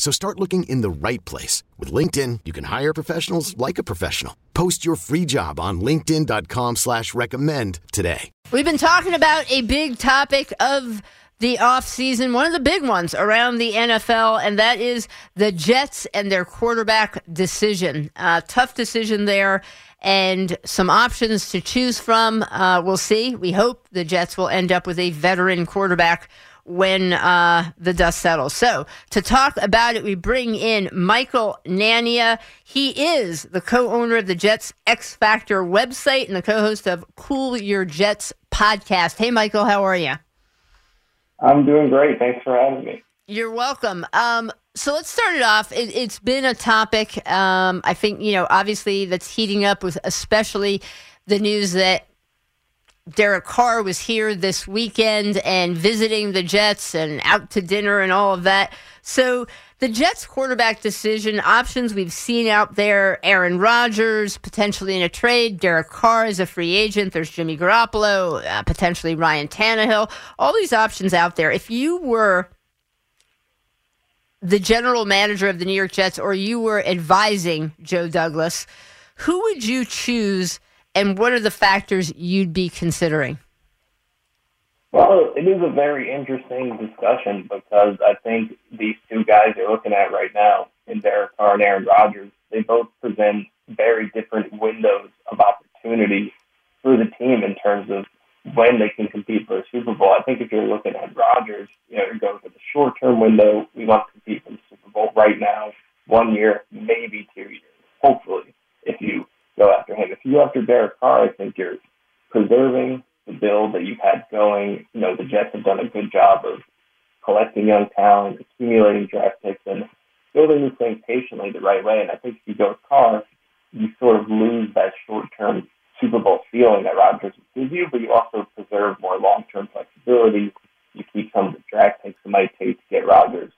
So start looking in the right place. With LinkedIn, you can hire professionals like a professional. Post your free job on linkedin.com slash recommend today. We've been talking about a big topic of the offseason, one of the big ones around the NFL, and that is the Jets and their quarterback decision. Uh, tough decision there and some options to choose from. Uh, we'll see. We hope the Jets will end up with a veteran quarterback when uh, the dust settles. So, to talk about it, we bring in Michael Nania. He is the co owner of the Jets X Factor website and the co host of Cool Your Jets podcast. Hey, Michael, how are you? I'm doing great. Thanks for having me. You're welcome. Um, so let's start it off. It, has been a topic, um, I think, you know, obviously that's heating up with especially the news that Derek Carr was here this weekend and visiting the Jets and out to dinner and all of that. So the Jets quarterback decision options we've seen out there Aaron Rodgers potentially in a trade, Derek Carr is a free agent, there's Jimmy Garoppolo, uh, potentially Ryan Tannehill, all these options out there. If you were the general manager of the New York Jets or you were advising Joe Douglas, who would you choose? And what are the factors you'd be considering? Well, it is a very interesting discussion because I think these two guys you're looking at right now, in Derek Carr and Aaron Rodgers, they both present very different windows of opportunity for the team in terms of when they can compete for a Super Bowl. I think if you're looking at Rodgers, you know, you're going for the short term window. We want to compete for the Super Bowl right now, one year, maybe two years, hopefully, if you go after him. If you go after Derek Carr, I think you're preserving the build that you've had going. You know, the Jets have done a good job of collecting young talent, accumulating draft picks, and building this thing patiently the right way. And I think if you go with Carr, you sort of lose that short-term Super Bowl feeling that Rodgers gives you, but you also preserve more long-term flexibility. You keep some of the draft picks it might take to get Rodgers,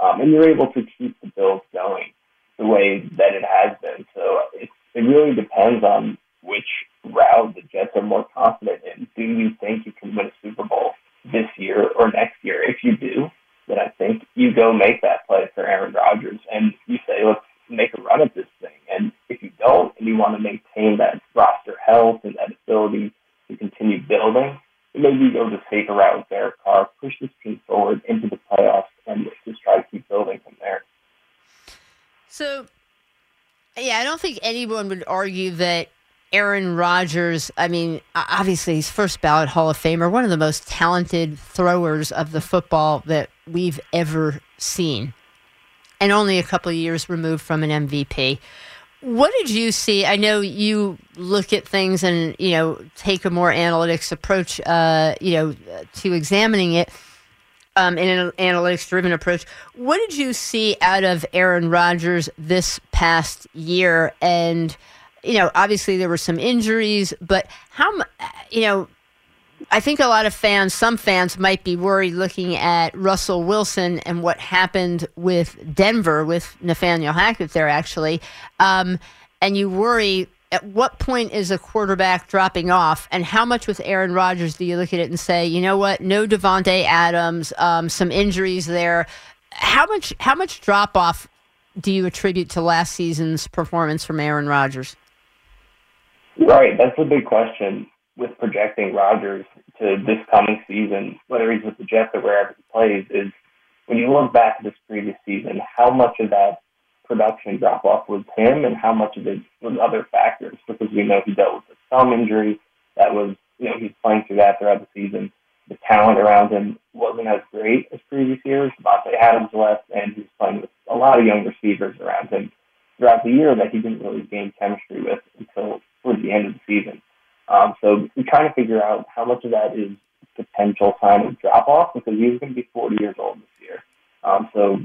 um, and you're able to keep the build going the way that it has been. So it's it really depends on which route the Jets are more confident in. Do you think you can win a Super Bowl this year or next year? If you do, then I think you go make that play for Aaron Rodgers and you say, let's make a run at this thing. And if you don't and you want to maintain that roster health and that ability to continue building, maybe you go the safer route with Derek Carr, push this team forward into the playoffs and just try to keep building from there. So yeah, I don't think anyone would argue that Aaron Rodgers, I mean, obviously he's first ballot Hall of Famer, one of the most talented throwers of the football that we've ever seen, and only a couple of years removed from an MVP. What did you see? I know you look at things and you know take a more analytics approach, uh, you know, to examining it um, in an analytics driven approach. What did you see out of Aaron Rodgers this past year? And, you know, obviously there were some injuries, but how, you know, I think a lot of fans, some fans might be worried looking at Russell Wilson and what happened with Denver with Nathaniel Hackett there, actually. Um, and you worry at what point is a quarterback dropping off, and how much with Aaron Rodgers do you look at it and say, you know what, no Davante Adams, um, some injuries there. How much how much drop off do you attribute to last season's performance from Aaron Rodgers? Right, that's a big question with projecting Rodgers to this coming season, whether he's with the Jets or wherever he plays, is when you look back at this previous season, how much of that production drop off was him and how much of it was other factors because we know he dealt with a thumb injury that was, you know, he's playing through that throughout the season. The talent around him wasn't as great as previous years. Davante Adams left, and he's playing with a lot of young receivers around him throughout the year that he didn't really gain chemistry with until towards the end of the season. Um, so we're trying to figure out how much of that is potential sign of drop off because he's going to be 40 years old this year. Um, so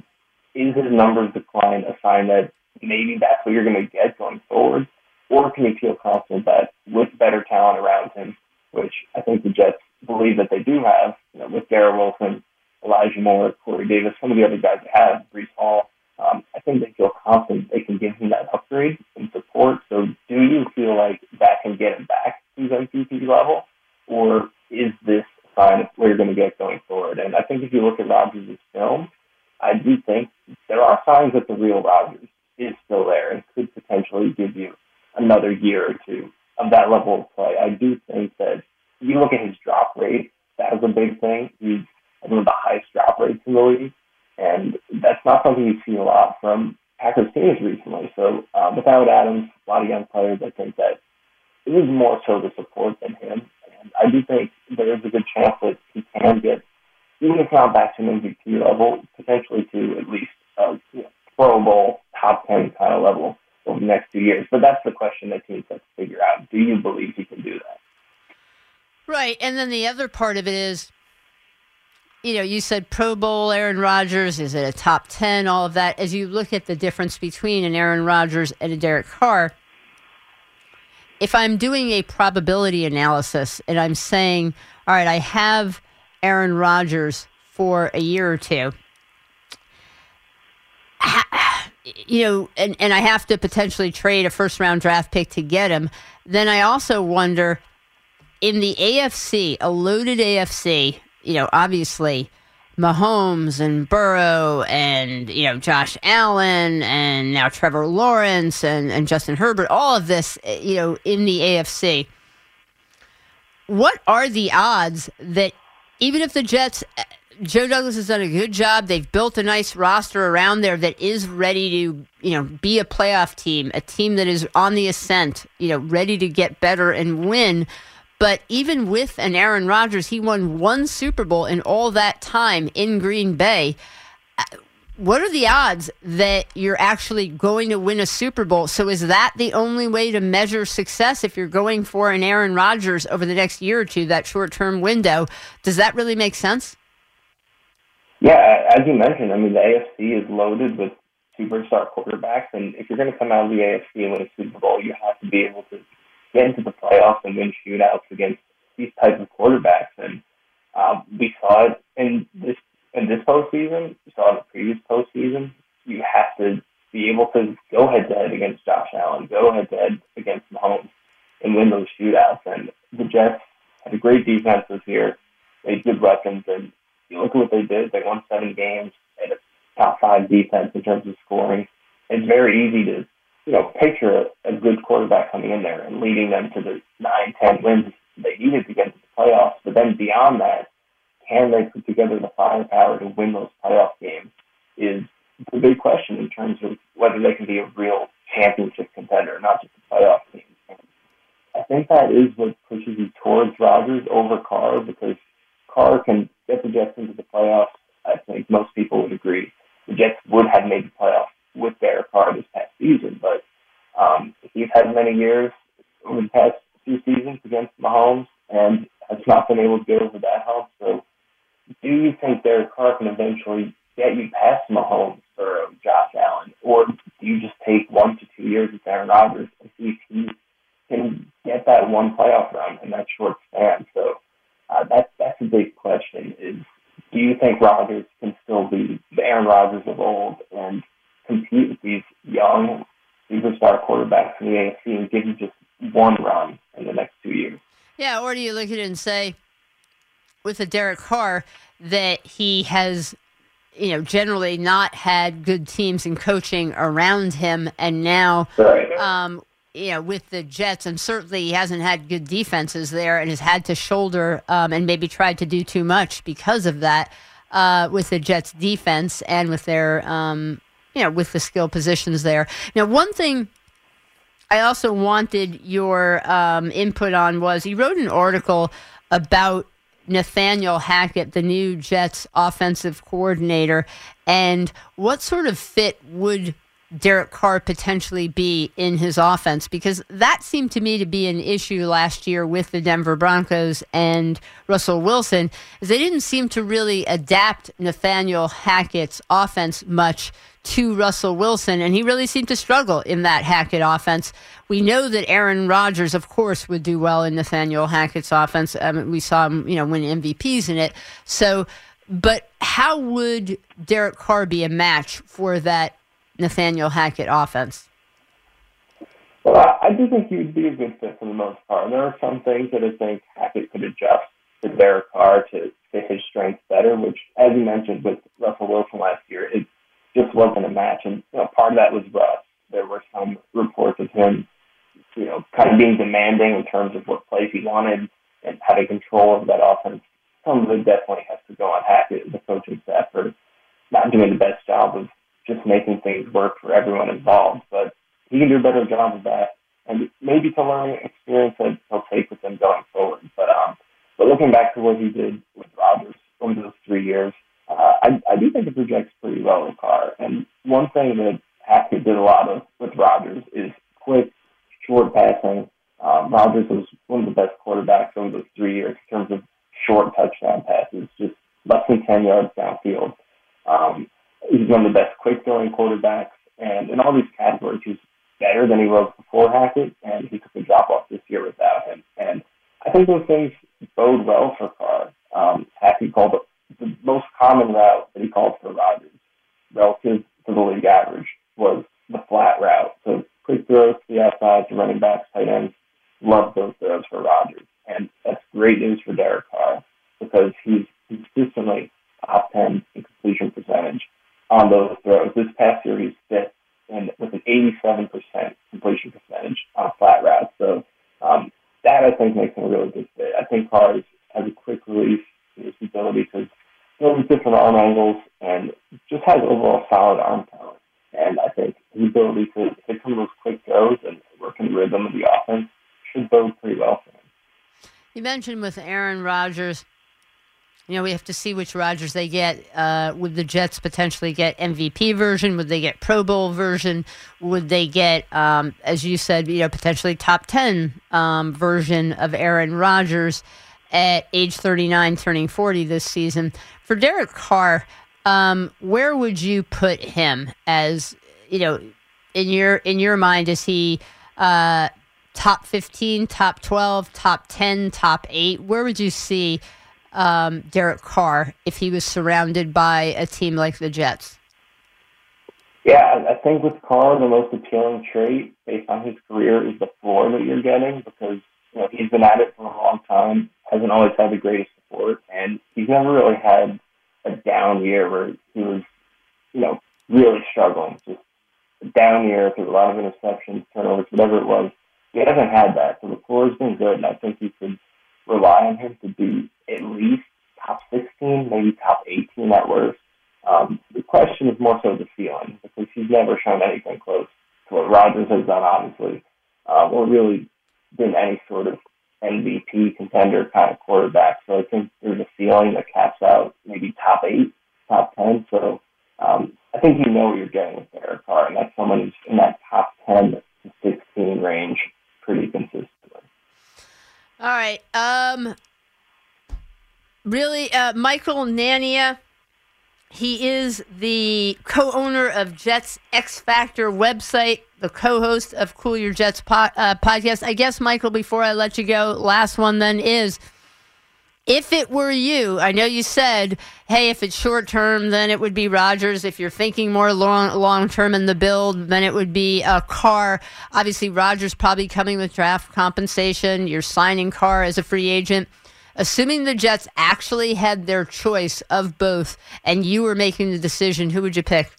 is his numbers decline a sign that maybe that's what you're going to get going forward? Or can you feel confident that with better talent around him, which I think the Jets believe that they do have, you know, with Garrett Wilson, Elijah Moore, Corey Davis, some of the other guys they have, Breece Hall, um, I think they feel confident they can give him that upgrade and support. So do you feel like that can get him back to his MVP level? Or is this a sign of where you're going to get going forward? And I think if you look at Rodgers' film, I do think there are signs that the real Rodgers is still there and could potentially give you another year or two of that level of play. I do think that you look at his drop rate, that was a big thing. He's one of the highest drop rates in the league. And that's not something you see a lot from Packers teams recently. So um, without Adams, a lot of young players, I think that it is more so the support than him. And I do think there is a good chance that he can get, even if not back to an MVP level, potentially to at least a you know, Pro Bowl, top 10 kind of level over the next two years. But that's the question that teams have to figure out. Do you believe he can do that? Right. And then the other part of it is you know, you said Pro Bowl Aaron Rodgers, is it a top 10, all of that. As you look at the difference between an Aaron Rodgers and a Derek Carr, if I'm doing a probability analysis and I'm saying, all right, I have Aaron Rodgers for a year or two, you know, and, and I have to potentially trade a first round draft pick to get him, then I also wonder in the AFC, a loaded AFC, you know, obviously Mahomes and Burrow and, you know, Josh Allen and now Trevor Lawrence and, and Justin Herbert, all of this, eh, you know, in the AFC. What are the odds that even if the Jets, eh, Joe Douglas has done a good job, they've built a nice roster around there that is ready to, you know, be a playoff team, a team that is on the ascent, you know, ready to get better and win but even with an Aaron Rodgers, he won one Super Bowl in all that time in Green Bay. Uh, what are the odds that you're actually going to win a Super Bowl? So is that the only way to measure success if you're going for an Aaron Rodgers over the next year or two, that short term window? Does that really make sense? Yeah, as you mentioned, I mean, the AFC is loaded with superstar quarterbacks, and if you're going to come out of the AFC and win a Super Bowl, you have to be able to get into the playoffs and win shootouts against these types of quarterbacks. And um, we saw it in this in this postseason. We saw it in the previous postseason. You have to be able to go head to head against Josh Allen, go head to head against Mahomes, and win those shootouts. And the Jets had a great defense this year. They had good weapons, and you look at what they did. They won seven games. Had a top five defense in terms of scoring. It's very easy to you know, picture a, a good quarterback coming in there and leading them to the nine, ten wins they needed to get to the playoffs. But then beyond that, can they put together the firepower to win those playoff games? Is the big question in terms of whether they can be a real championship contender, not just a playoff team. I think that is what pushes you towards Rodgers over Carr because Carr can get the Jets into the playoffs. I think most people would agree the Jets would have made the playoffs with Derek Carr this past season. But um, he's had many years over the past few seasons against Mahomes and has not been able to get over that hump. So, do you think Derek Carr can eventually get you past Mahomes or Josh Allen, or do you just take one to two years with Aaron Rodgers and see if he can get that one playoff run in that short span? So, uh, that's that's a big question. Is do you think Rodgers can still be the Aaron Rodgers of old and compete with these young superstar quarterbacks in the AFC and give you just one run in the next two years. Yeah, or do you look at it and say, with a Derek Carr, that he has, you know, generally not had good teams and coaching around him, and now, right. um, you know, with the Jets, and certainly he hasn't had good defenses there, and has had to shoulder um, and maybe tried to do too much because of that uh, with the Jets defense and with their um, you know, with the skill positions there. Now, one thing I also wanted your um, input on was you wrote an article about Nathaniel Hackett, the new Jets offensive coordinator, and what sort of fit would Derek Carr potentially be in his offense? Because that seemed to me to be an issue last year with the Denver Broncos and Russell Wilson, is they didn't seem to really adapt Nathaniel Hackett's offense much to Russell Wilson, and he really seemed to struggle in that Hackett offense. We know that Aaron Rodgers, of course, would do well in Nathaniel Hackett's offense. I mean, we saw him, you know, win MVPs in it. So, but how would Derek Carr be a match for that Nathaniel Hackett offense? Well, I, I do think he would be a good fit for the most part. There are some things that I think Hackett could adjust to Derek Carr to fit his strengths better, which, as you mentioned with Russell Wilson last year, it just wasn't a match. And you know, part of that was Russ. There were some reports of him, you know, kind of being demanding in terms of what plays he wanted and having control of that offense. Some of it definitely has to go on Hackett, the coaching staff, for not doing the best job of just making things work for everyone involved. But he can do a better job of that, and maybe it's a learning experience that he'll take with him going forward. But um, but looking back to what he did with Rodgers over those three years, uh, I, I do think it projects pretty well in Carr. And one thing that Hackett did a lot of with Rodgers is quick, short passing. Um, Rodgers was think those things bode well for Carr. Um, Hackett called it the most common route that he called for Rodgers relative to the league average was the flat route. So quick throws to the outside to running backs, tight ends. Love those throws for Rodgers. And that's great news for Derek Carr because he's consistently top 10 in completion percentage on those throws. This past year, he's fifth and with an 87% completion percentage on flat routes. So um, that I think makes him a really good fit. I think Carr has a quick release, his ability to throws different arm angles and just has overall solid arm talent. And I think his ability those quick throws and working the rhythm of the offense should bode pretty well for him. You mentioned with Aaron Rodgers, you know, we have to see which Rodgers they get. Uh, would the Jets potentially get MVP version? Would they get Pro Bowl version? Would they get, um, as you said, you know, potentially top 10 um, version of Aaron Rodgers at age 39, turning 40 this season? For Derek Carr, um, where would you put him as, you know, in your in your mind, is he uh, top 15, top 12, top 10, top 8? Where would you see um, Derek Carr if he was surrounded by a team like the Jets? Yeah, I think with Carr, the most appealing trait based on his career is the floor that you're getting because you know he's been at it for a long time, hasn't always had the greatest support, and he's never really had a down year where he was, you know, really struggling. Just down year through a lot of interceptions, turnovers, whatever it was. He hasn't had that, so has been good, and I think you could rely on him to be at least top 16, maybe top 18 at worst. Um, the question is more so the ceiling because he's never shown anything close to what Rodgers has done, obviously, uh, or really been any sort of MVP contender kind of quarterback. So I think there's a ceiling that caps out maybe top eight, top 10. So um, I think you know what you're getting with Derek Carr, and that's someone who's in that top 10 to 16 range pretty consistently. All right. Um, really, uh, Michael Nania. He is the co-owner of Jets X Factor website, the co-host of Cool Your Jets po- uh, podcast. I guess, Michael, before I let you go, last one then is if it were you, I know you said, hey, if it's short term, then it would be Rodgers. If you're thinking more long long term in the build, then it would be a Carr. Obviously, Rodgers probably coming with draft compensation. You're signing Carr as a free agent. Assuming the Jets actually had their choice of both, and you were making the decision, who would you pick?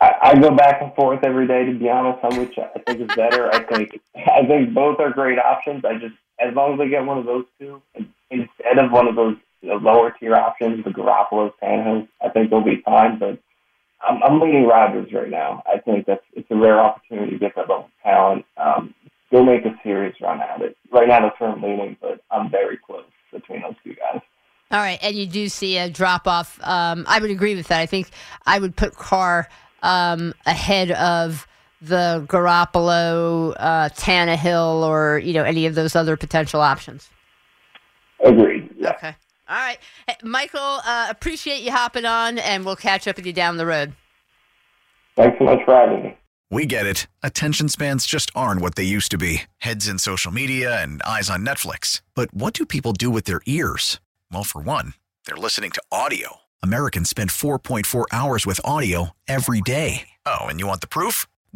I, I go back and forth every day to be honest on which I think is better. I think I think both are great options. I just as long as they get one of those two instead of one of those you know, lower tier options, the Garoppolo, Tannehill, I think they'll be fine. But I'm, I'm leaning Rodgers right now. I think that's it's a rare opportunity to get that level of talent. Um, go make a serious run at it. Right now, that's where I'm leaning, but I'm very close between those two guys. All right, and you do see a drop off. Um, I would agree with that. I think I would put Carr um, ahead of the Garoppolo, uh, Tannehill, or you know any of those other potential options. Agreed. Yeah. Okay. All right, hey, Michael. Uh, appreciate you hopping on, and we'll catch up with you down the road. Thanks so much for having me. We get it. Attention spans just aren't what they used to be. Heads in social media and eyes on Netflix. But what do people do with their ears? Well, for one, they're listening to audio. Americans spend 4.4 hours with audio every day. Oh, and you want the proof?